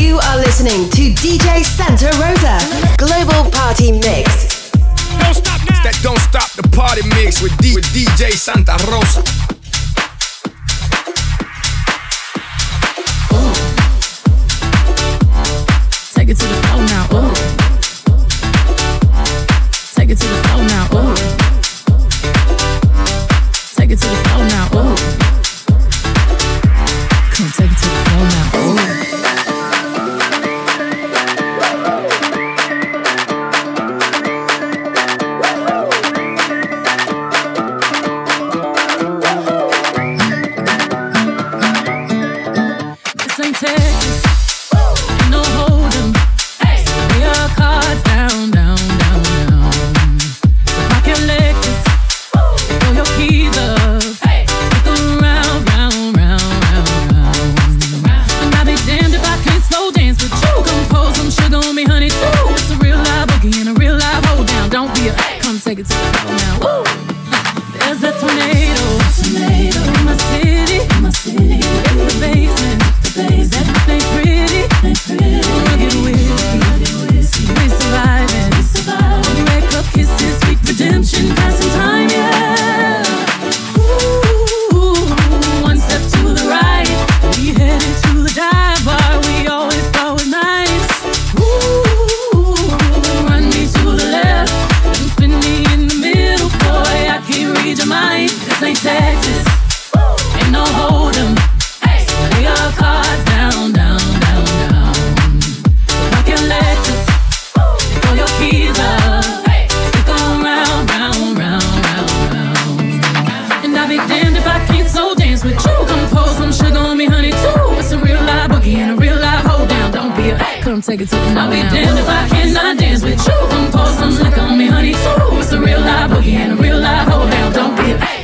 You are listening to DJ Santa Rosa Global Party Mix. Don't stop now. That don't stop the party mix with, D- with DJ Santa Rosa. Come take it to the I'll be damned if I cannot dance with you. Come pour some liquor on me, honey, too. It's a real live boogie and a real live hold down. Don't get. Hey.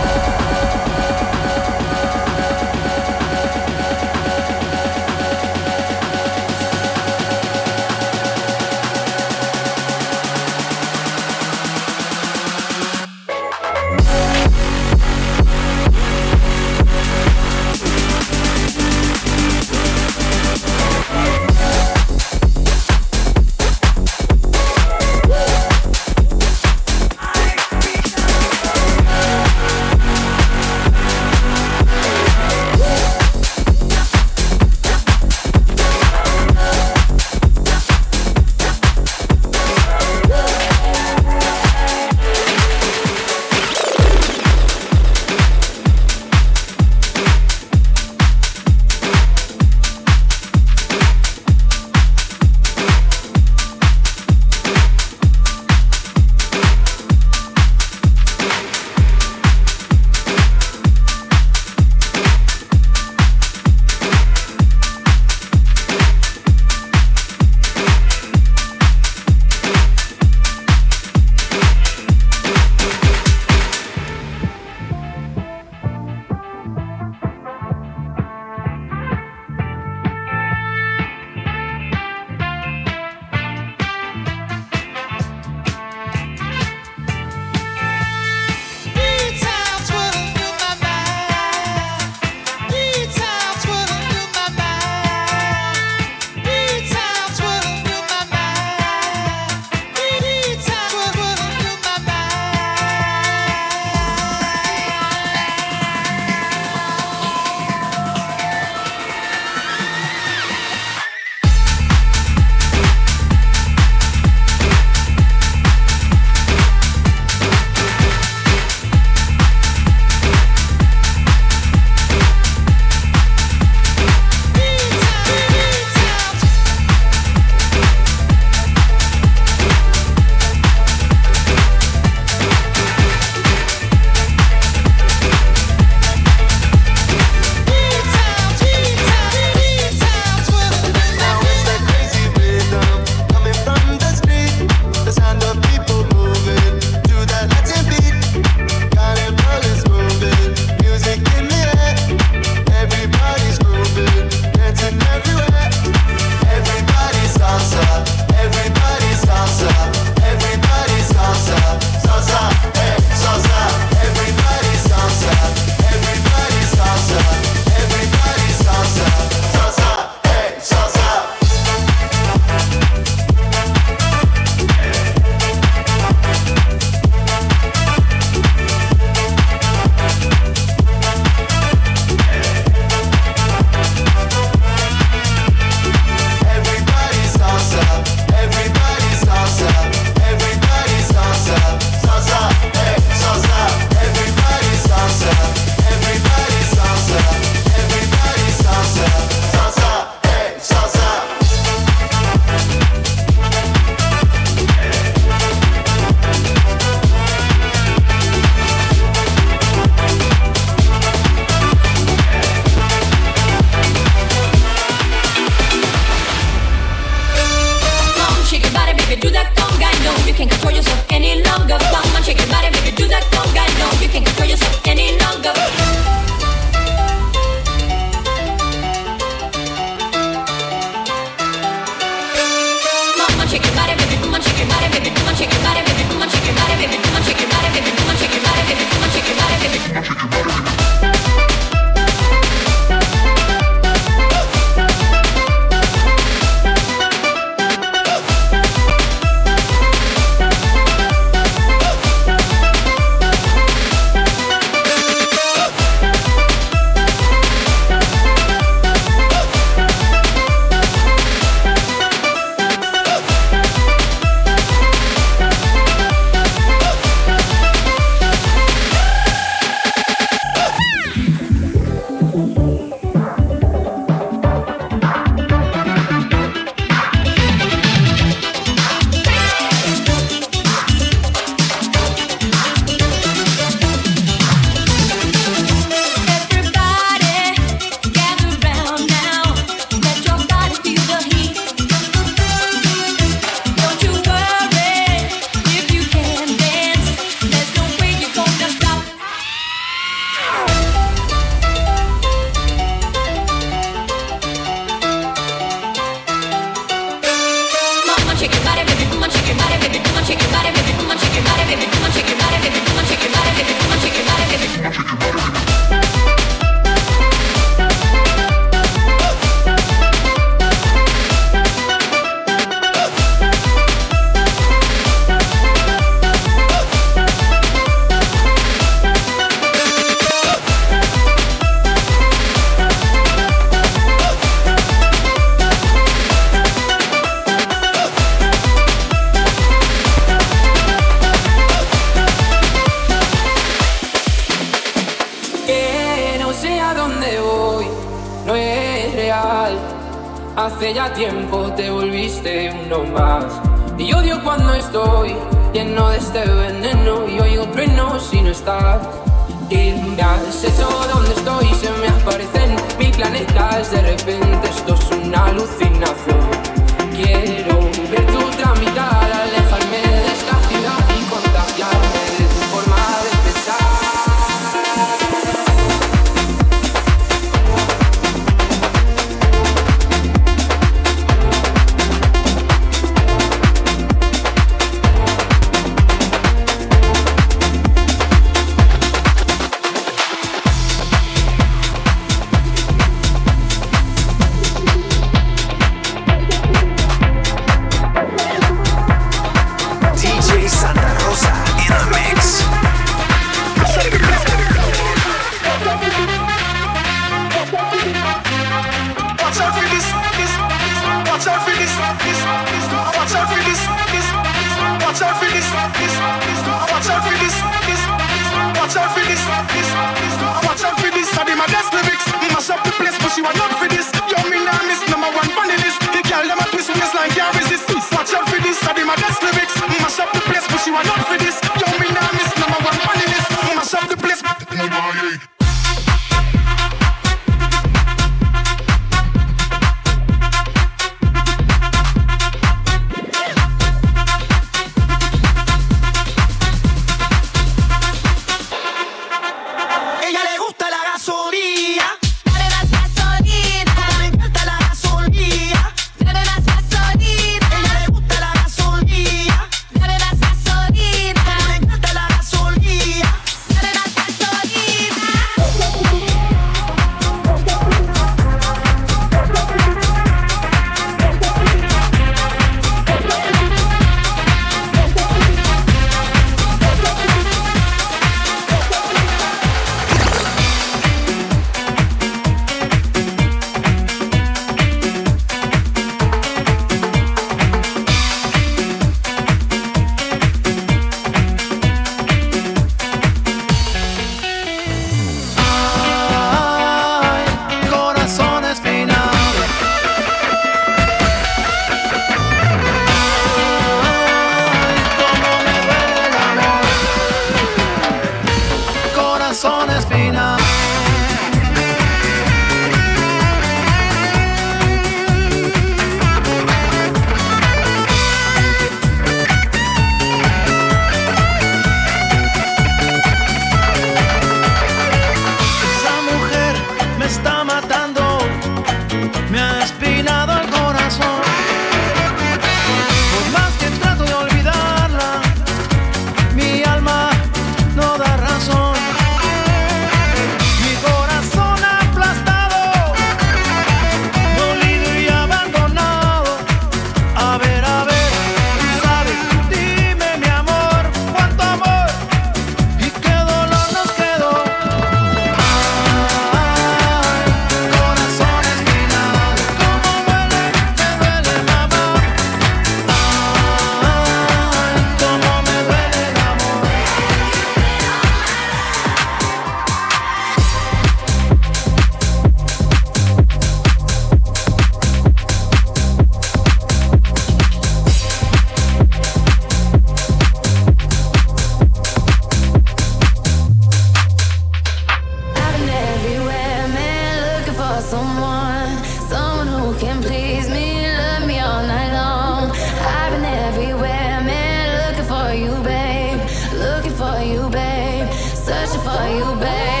are you back?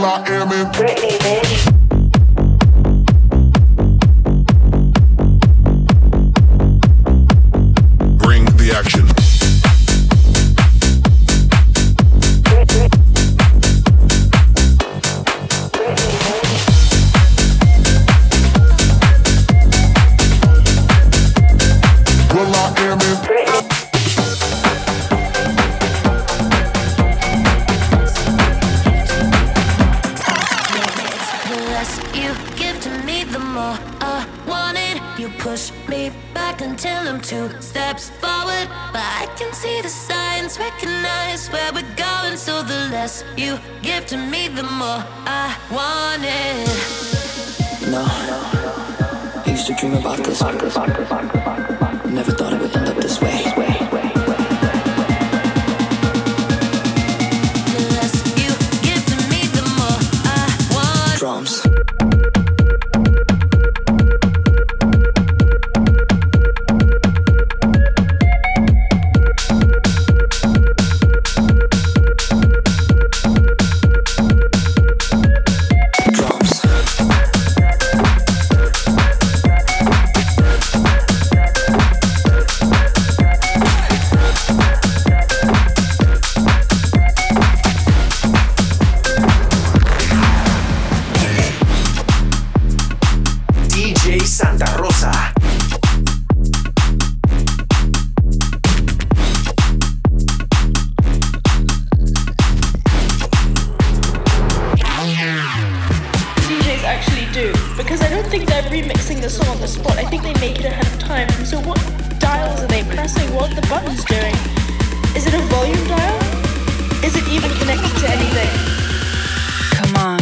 Miami. Britney, bitch. you give to me, the more Santa Rosa. DJs actually do because I don't think they're remixing the song on the spot. I think they make it ahead of time. So what dials are they pressing? What the buttons doing? Is it a volume dial? Is it even connected to anything? Come on.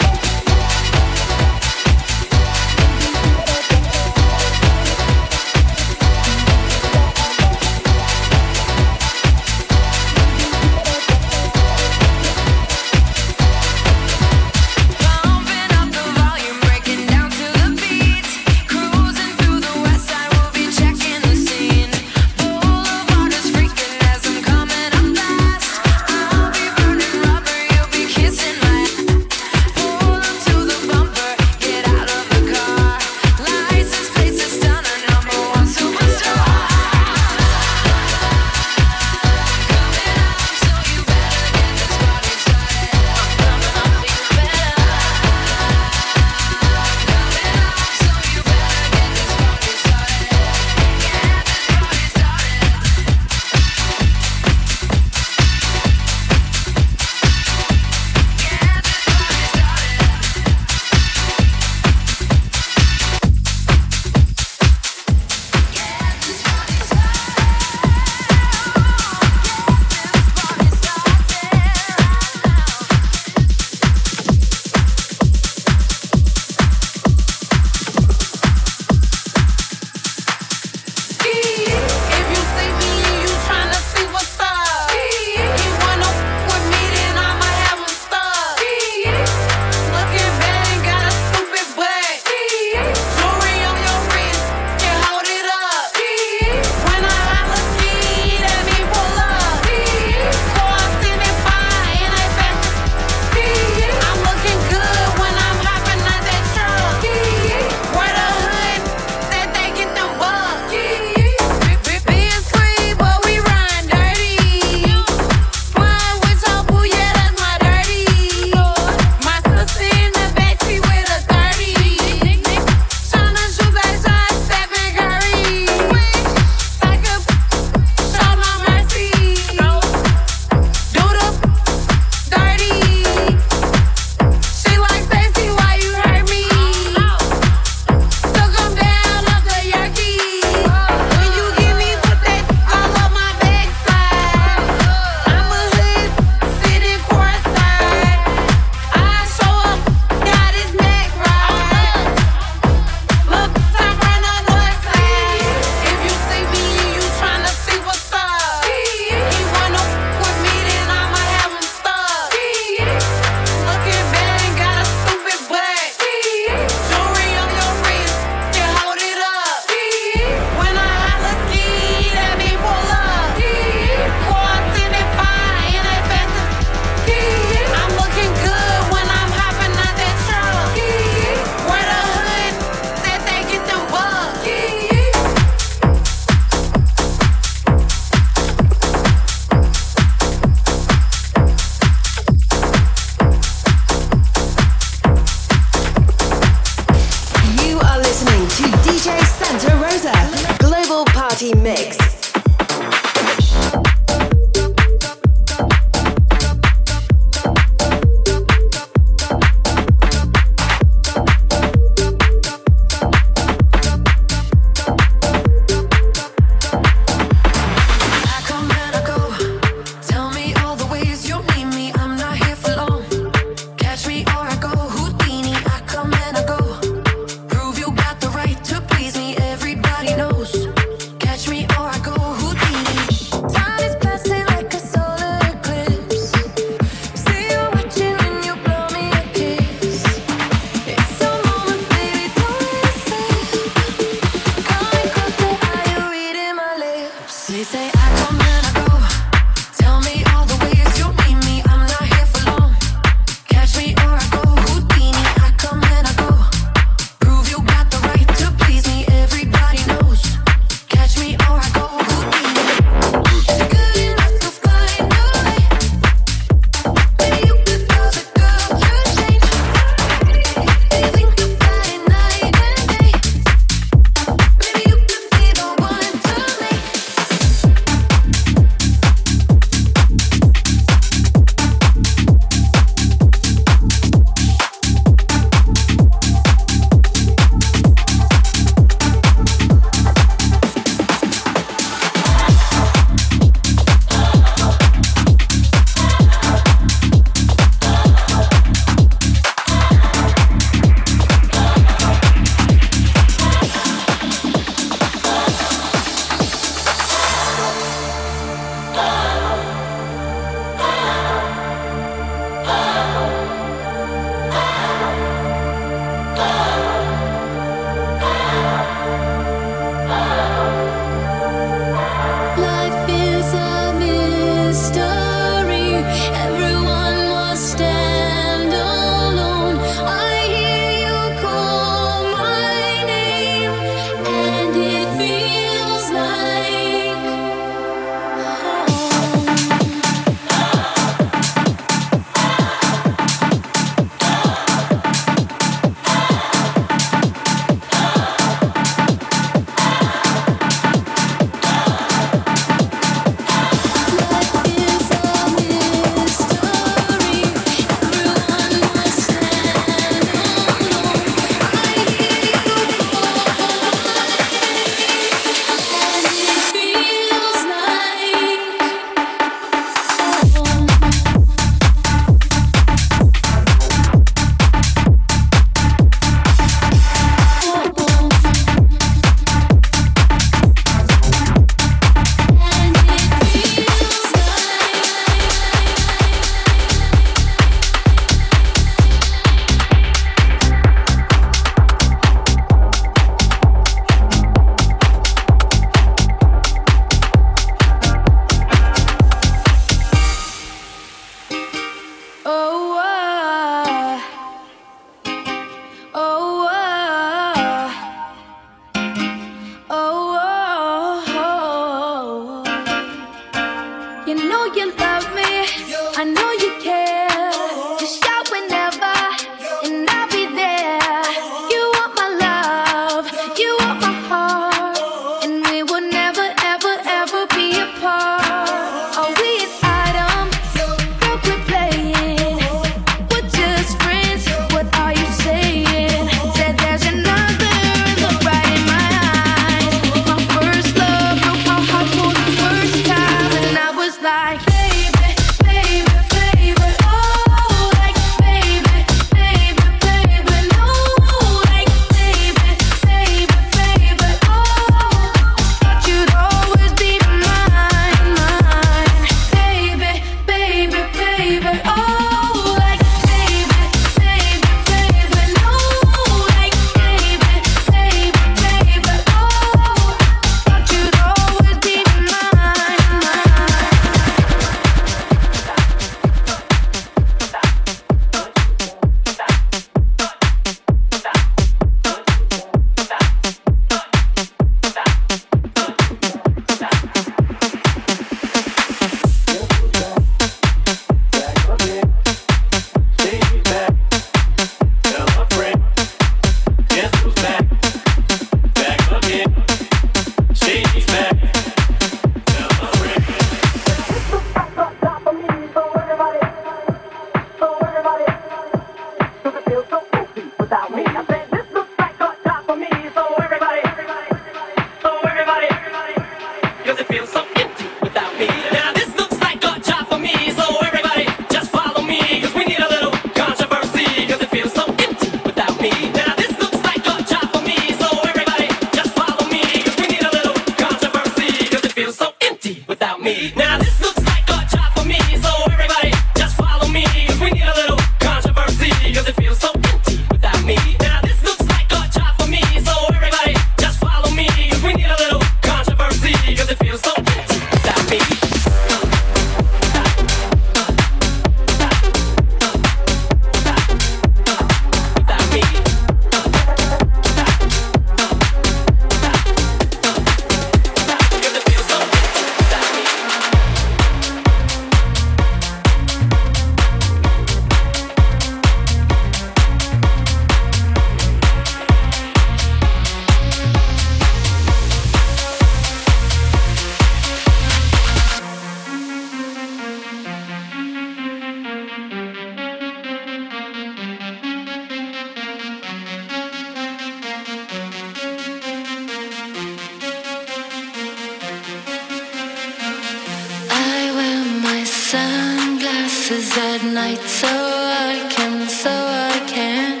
'Cause at night so I can, so I can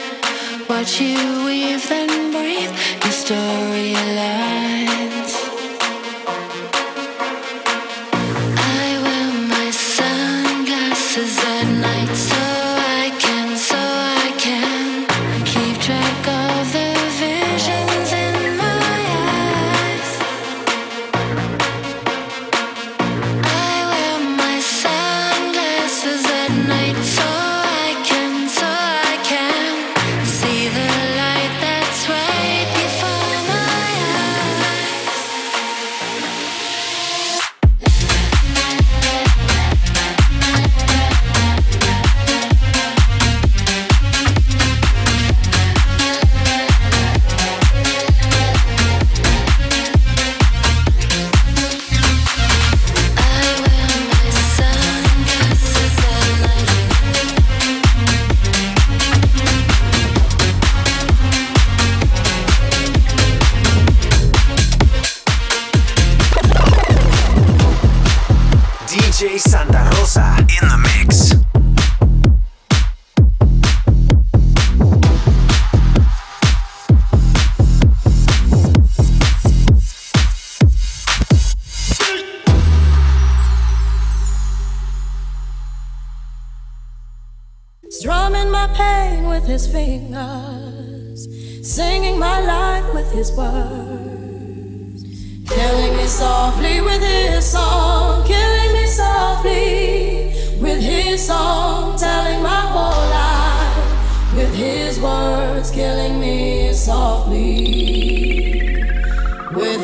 watch you weave, then breathe your story.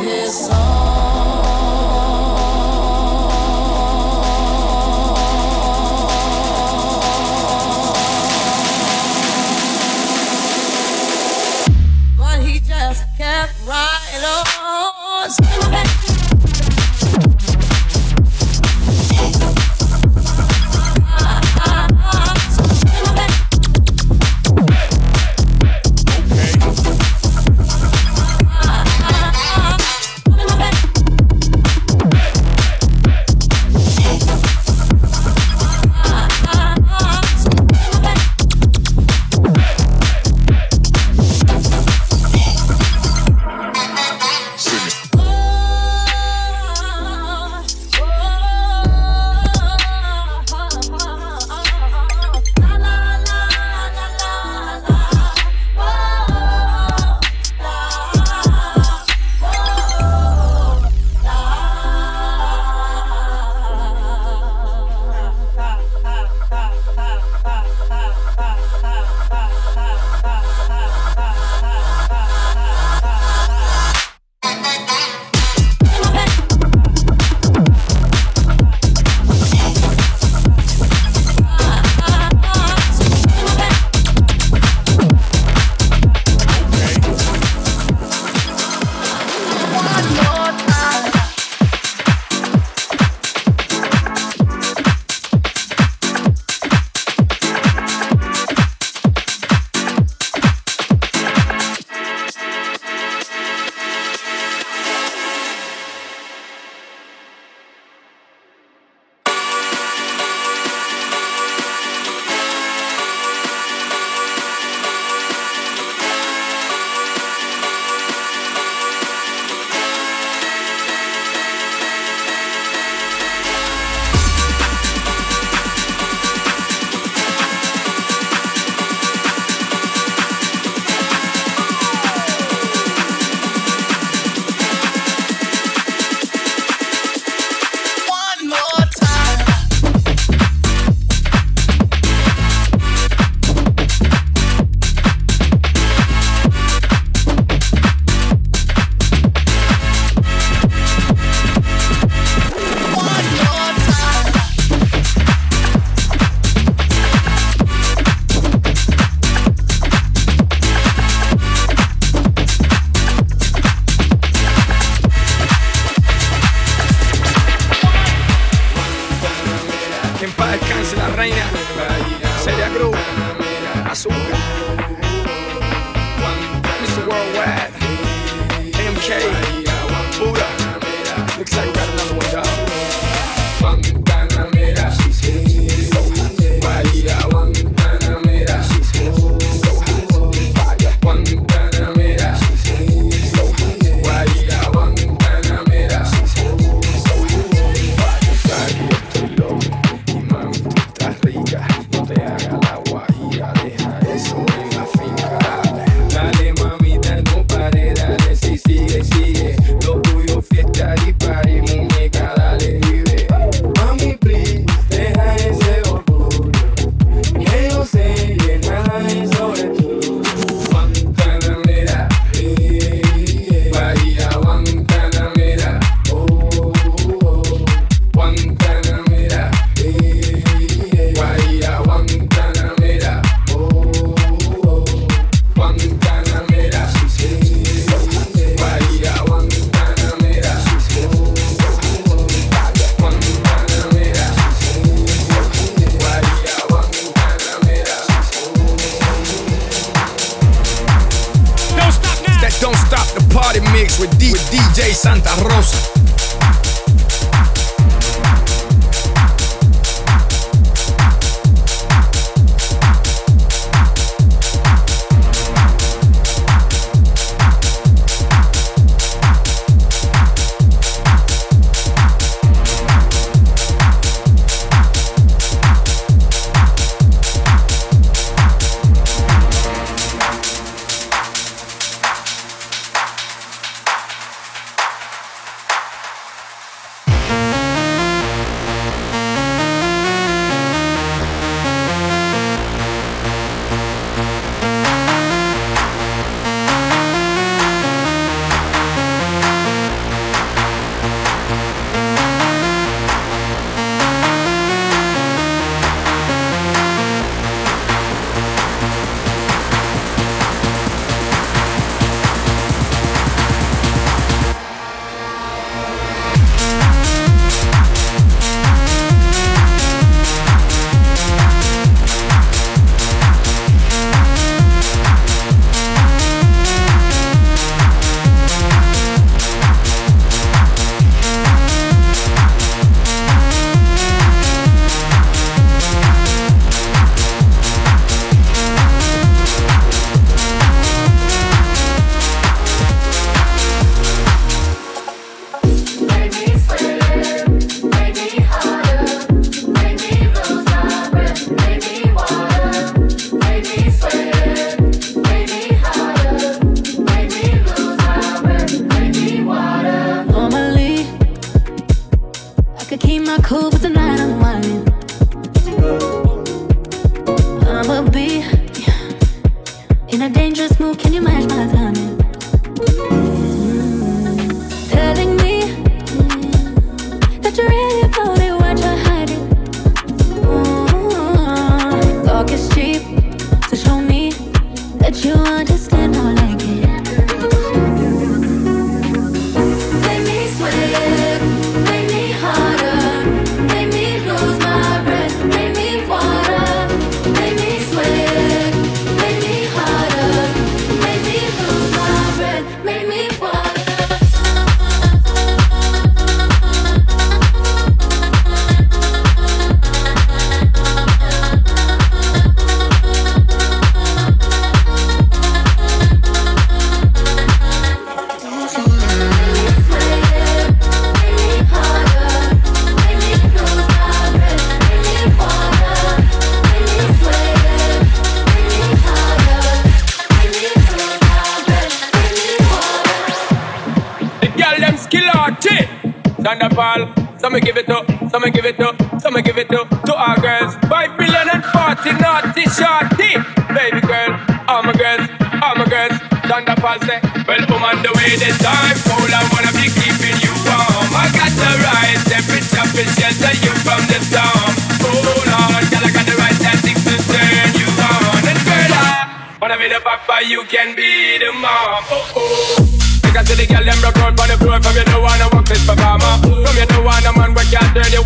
his song.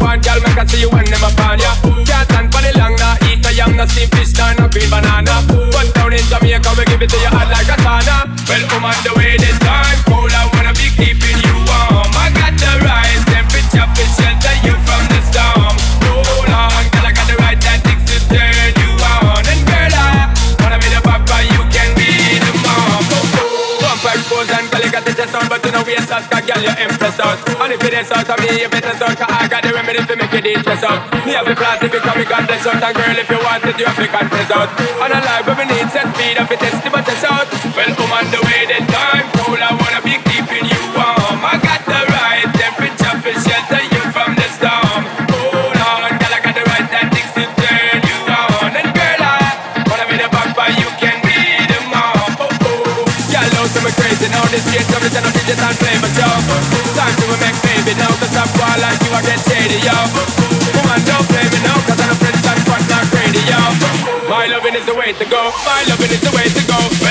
On Girl, make her see you when them upon ya. Stand for the long, nah Eat a yam, nah steam fish, nah, no green banana. But down in Jamaica, we give it to you hot like a sauna. Well, I'm on the way this time Cold, I wanna be keeping you warm. I got the right temperature to shelter you from the storm. Hold on, girl, I got the right tactics to turn you on. And girl, I wanna be the papa, you can be the mom. Bump expose and girl, you got the chest on But you know we a sauce, cause girl, you impress out And if it is out of me, if it is out I got the remedy to make it interest out Me have the plans if you come, me got this out. And girl, if you want it, you have to confess out. And a life where we need set speed If it is, but test out. Well, I'm on the way baby now Cause I'm wild like you are get shady, yo. Woman, don't play me now Cause I'm a friend quite not crazy, yo My loving is the way to go My loving is the way to go